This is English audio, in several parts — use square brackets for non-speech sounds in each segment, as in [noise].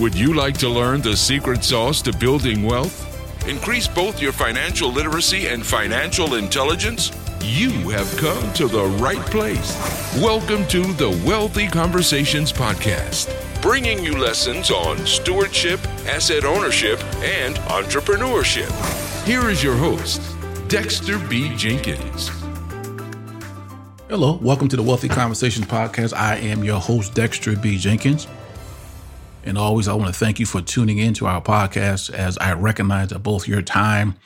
Would you like to learn the secret sauce to building wealth? Increase both your financial literacy and financial intelligence? You have come to the right place. Welcome to the Wealthy Conversations Podcast, bringing you lessons on stewardship, asset ownership, and entrepreneurship. Here is your host, Dexter B. Jenkins. Hello, welcome to the Wealthy Conversations Podcast. I am your host, Dexter B. Jenkins. And always, I want to thank you for tuning in to our podcast as I recognize that both your time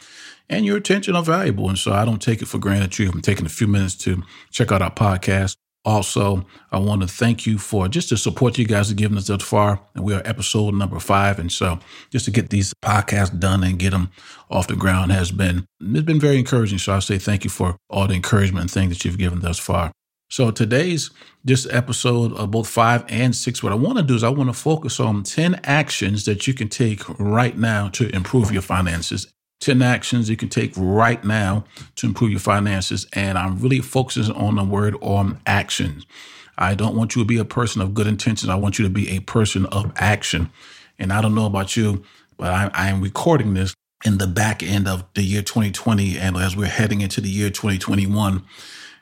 and your attention are valuable. And so I don't take it for granted you have taken a few minutes to check out our podcast. Also, I want to thank you for just the support you guys have given us thus far. And we are episode number five. And so just to get these podcasts done and get them off the ground has been, it's been very encouraging. So I say thank you for all the encouragement and things that you've given thus far. So today's this episode of both five and six, what I want to do is I want to focus on 10 actions that you can take right now to improve your finances 10 actions you can take right now to improve your finances. And I'm really focusing on the word on actions. I don't want you to be a person of good intentions. I want you to be a person of action. And I don't know about you, but I, I am recording this in the back end of the year 2020. And as we're heading into the year 2021,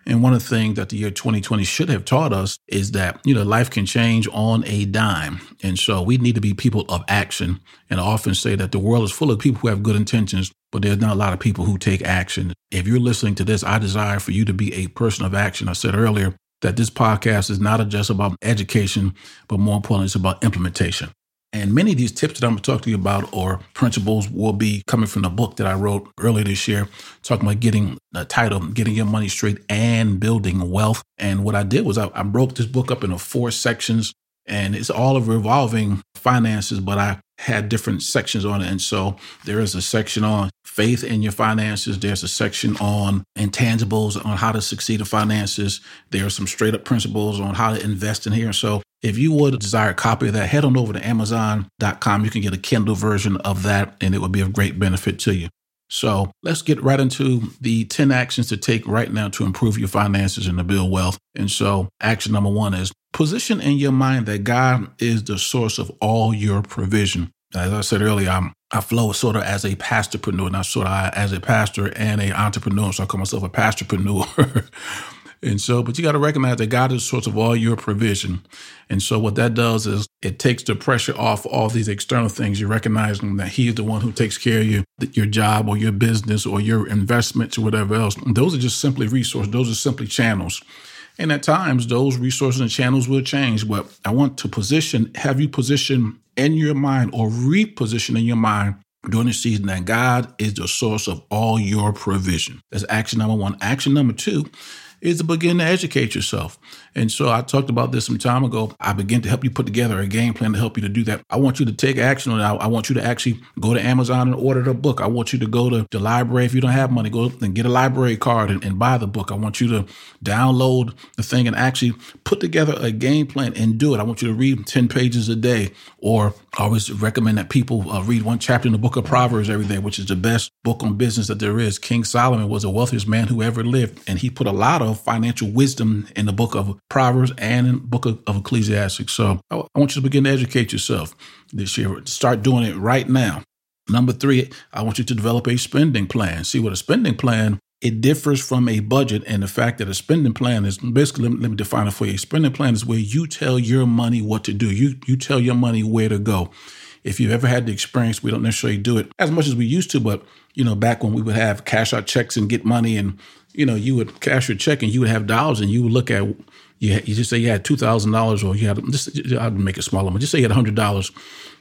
and one of the things that the year 2020 should have taught us is that, you know, life can change on a dime. And so we need to be people of action. And I often say that the world is full of people who have good intentions, but there's not a lot of people who take action. If you're listening to this, I desire for you to be a person of action. I said earlier that this podcast is not just about education, but more importantly, it's about implementation. And many of these tips that I'm going to talk to you about or principles will be coming from the book that I wrote earlier this year, talking about getting the title, getting your money straight and building wealth. And what I did was I, I broke this book up into four sections and it's all of revolving finances, but I had different sections on it. And so there is a section on faith in your finances. There's a section on intangibles, on how to succeed in finances. There are some straight up principles on how to invest in here. So if you would desire a copy of that, head on over to Amazon.com. You can get a Kindle version of that, and it would be of great benefit to you. So let's get right into the 10 actions to take right now to improve your finances and to build wealth. And so, action number one is position in your mind that God is the source of all your provision. As I said earlier, I'm, I flow sort of as a pastorpreneur, not sort of as a pastor and a entrepreneur. So I call myself a pastorpreneur. [laughs] And so, but you got to recognize that God is the source of all your provision. And so, what that does is it takes the pressure off all these external things. You're recognizing that He is the one who takes care of you, your job or your business or your investments or whatever else. And those are just simply resources, those are simply channels. And at times, those resources and channels will change. But I want to position, have you position in your mind or reposition in your mind during the season that God is the source of all your provision. That's action number one. Action number two is to begin to educate yourself. And so I talked about this some time ago. I begin to help you put together a game plan to help you to do that. I want you to take action on it. I want you to actually go to Amazon and order the book. I want you to go to the library. If you don't have money, go and get a library card and, and buy the book. I want you to download the thing and actually put together a game plan and do it. I want you to read 10 pages a day or I always recommend that people uh, read one chapter in the book of Proverbs every day, which is the best book on business that there is. King Solomon was the wealthiest man who ever lived, and he put a lot of financial wisdom in the book of Proverbs and in the book of, of Ecclesiastes. So I, I want you to begin to educate yourself this year. Start doing it right now. Number three, I want you to develop a spending plan. See what a spending plan it differs from a budget and the fact that a spending plan is basically let me define it for you. A spending plan is where you tell your money what to do. You you tell your money where to go. If you've ever had the experience, we don't necessarily do it as much as we used to, but you know, back when we would have cash out checks and get money and you know, you would cash your check and you would have dollars and you would look at you, you just say you had two thousand dollars or you had just I'd make it smaller, but just say you had hundred dollars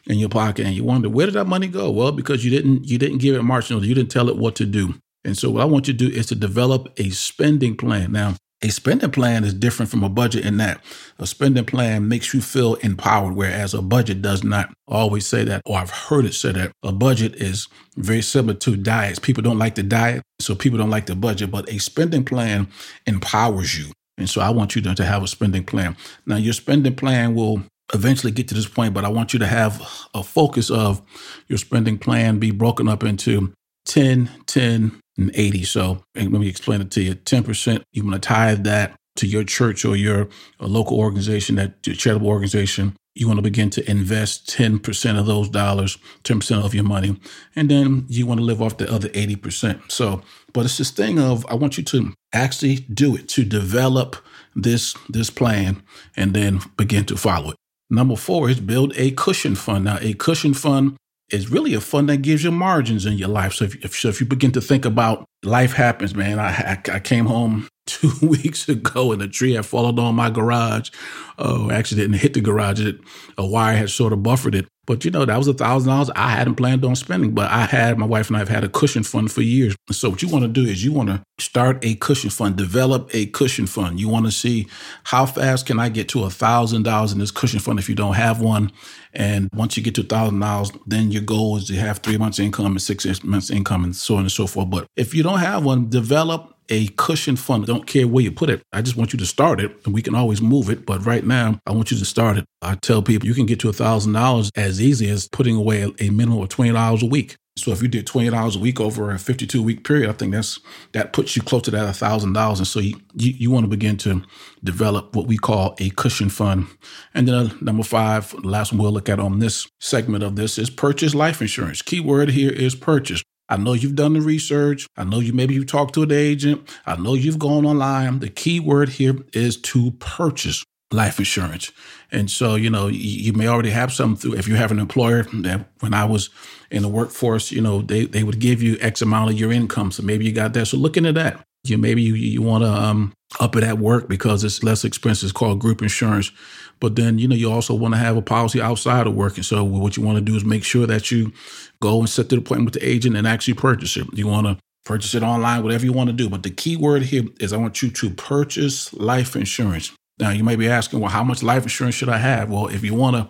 in your pocket and you wonder where did that money go? Well, because you didn't you didn't give it margin, you didn't tell it what to do. And so what I want you to do is to develop a spending plan. Now, a spending plan is different from a budget in that a spending plan makes you feel empowered, whereas a budget does not. I always say that, or I've heard it said that a budget is very similar to diets. People don't like the diet, so people don't like the budget, but a spending plan empowers you. And so I want you to have a spending plan. Now, your spending plan will eventually get to this point, but I want you to have a focus of your spending plan be broken up into 10, 10, and 80. So let me explain it to you. 10%, you want to tithe that to your church or your local organization, that your charitable organization. you want to begin to invest 10% of those dollars, 10% of your money, and then you want to live off the other 80%. So, but it's this thing of I want you to actually do it, to develop this this plan and then begin to follow it. Number four is build a cushion fund. Now, a cushion fund is really a fund that gives you margins in your life. So if, if, so if you begin to think about life happens, man, I, I, I came home two [laughs] weeks ago and a tree had fallen on my garage. Oh, actually didn't hit the garage. It, a wire had sort of buffered it. But you know, that was a thousand dollars I hadn't planned on spending, but I had, my wife and I have had a cushion fund for years. So what you want to do is you want to start a cushion fund, develop a cushion fund. You want to see how fast can I get to a thousand dollars in this cushion fund if you don't have one. And once you get to a thousand dollars, then your goal is to have three months income and six months income and so on and so forth. But if you don't have one, develop a cushion fund. Don't care where you put it. I just want you to start it and we can always move it. But right now, I want you to start it. I tell people you can get to a thousand dollars as easy as putting away a minimum of twenty dollars a week. So if you did twenty dollars a week over a fifty-two week period, I think that's that puts you close to that thousand dollars. And so you, you, you want to begin to develop what we call a cushion fund. And then uh, number five, the last one we'll look at on this segment of this is purchase life insurance. Key word here is purchase. I know you've done the research. I know you maybe you've talked to an agent. I know you've gone online. The key word here is to purchase life insurance. And so, you know, you, may already have some through if you have an employer that when I was in the workforce, you know, they, they would give you X amount of your income. So maybe you got that. So look into that. You maybe you, you want to um, up it at work because it's less expensive. It's called group insurance. But then, you know, you also want to have a policy outside of work. And so what you want to do is make sure that you go and set the appointment with the agent and actually purchase it. You want to purchase it online, whatever you want to do. But the key word here is I want you to purchase life insurance. Now, you may be asking, well, how much life insurance should I have? Well, if you want to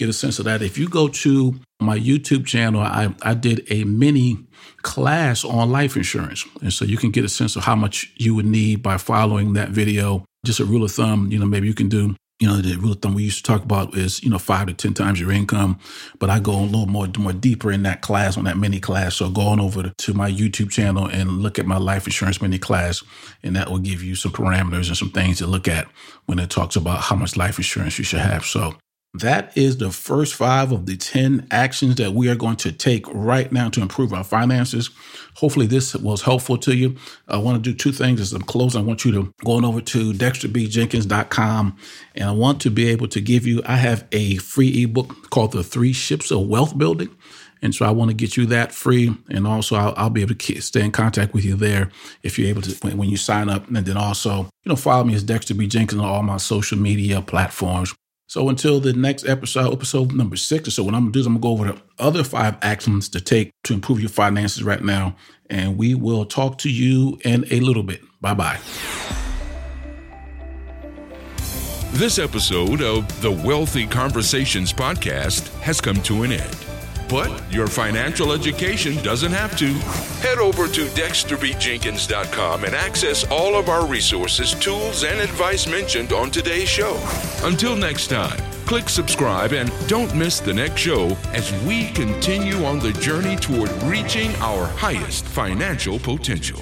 get a sense of that, if you go to my YouTube channel, I, I did a mini class on life insurance. And so you can get a sense of how much you would need by following that video. Just a rule of thumb, you know, maybe you can do you know, the rule of thumb we used to talk about is, you know, five to 10 times your income. But I go a little more, more deeper in that class, on that mini class. So go on over to my YouTube channel and look at my life insurance mini class. And that will give you some parameters and some things to look at when it talks about how much life insurance you should have. So that is the first five of the 10 actions that we are going to take right now to improve our finances. Hopefully, this was helpful to you. I want to do two things as I'm closing. I want you to go on over to dexterbjenkins.com and I want to be able to give you, I have a free ebook called The Three Ships of Wealth Building. And so I want to get you that free. And also, I'll, I'll, be able to stay in contact with you there if you're able to, when, when you sign up. And then also, you know, follow me as Dexter B. Jenkins on all my social media platforms. So until the next episode, episode number six so, what I'm gonna do is I'm gonna go over the other five actions to take to improve your finances right now. And we will talk to you in a little bit. Bye bye. This episode of the Wealthy Conversations podcast has come to an end. But your financial education doesn't have to. Head over to dexterbjenkins.com and access all of our resources, tools, and advice mentioned on today's show. Until next time, click subscribe and don't miss the next show as we continue on the journey toward reaching our highest financial potential.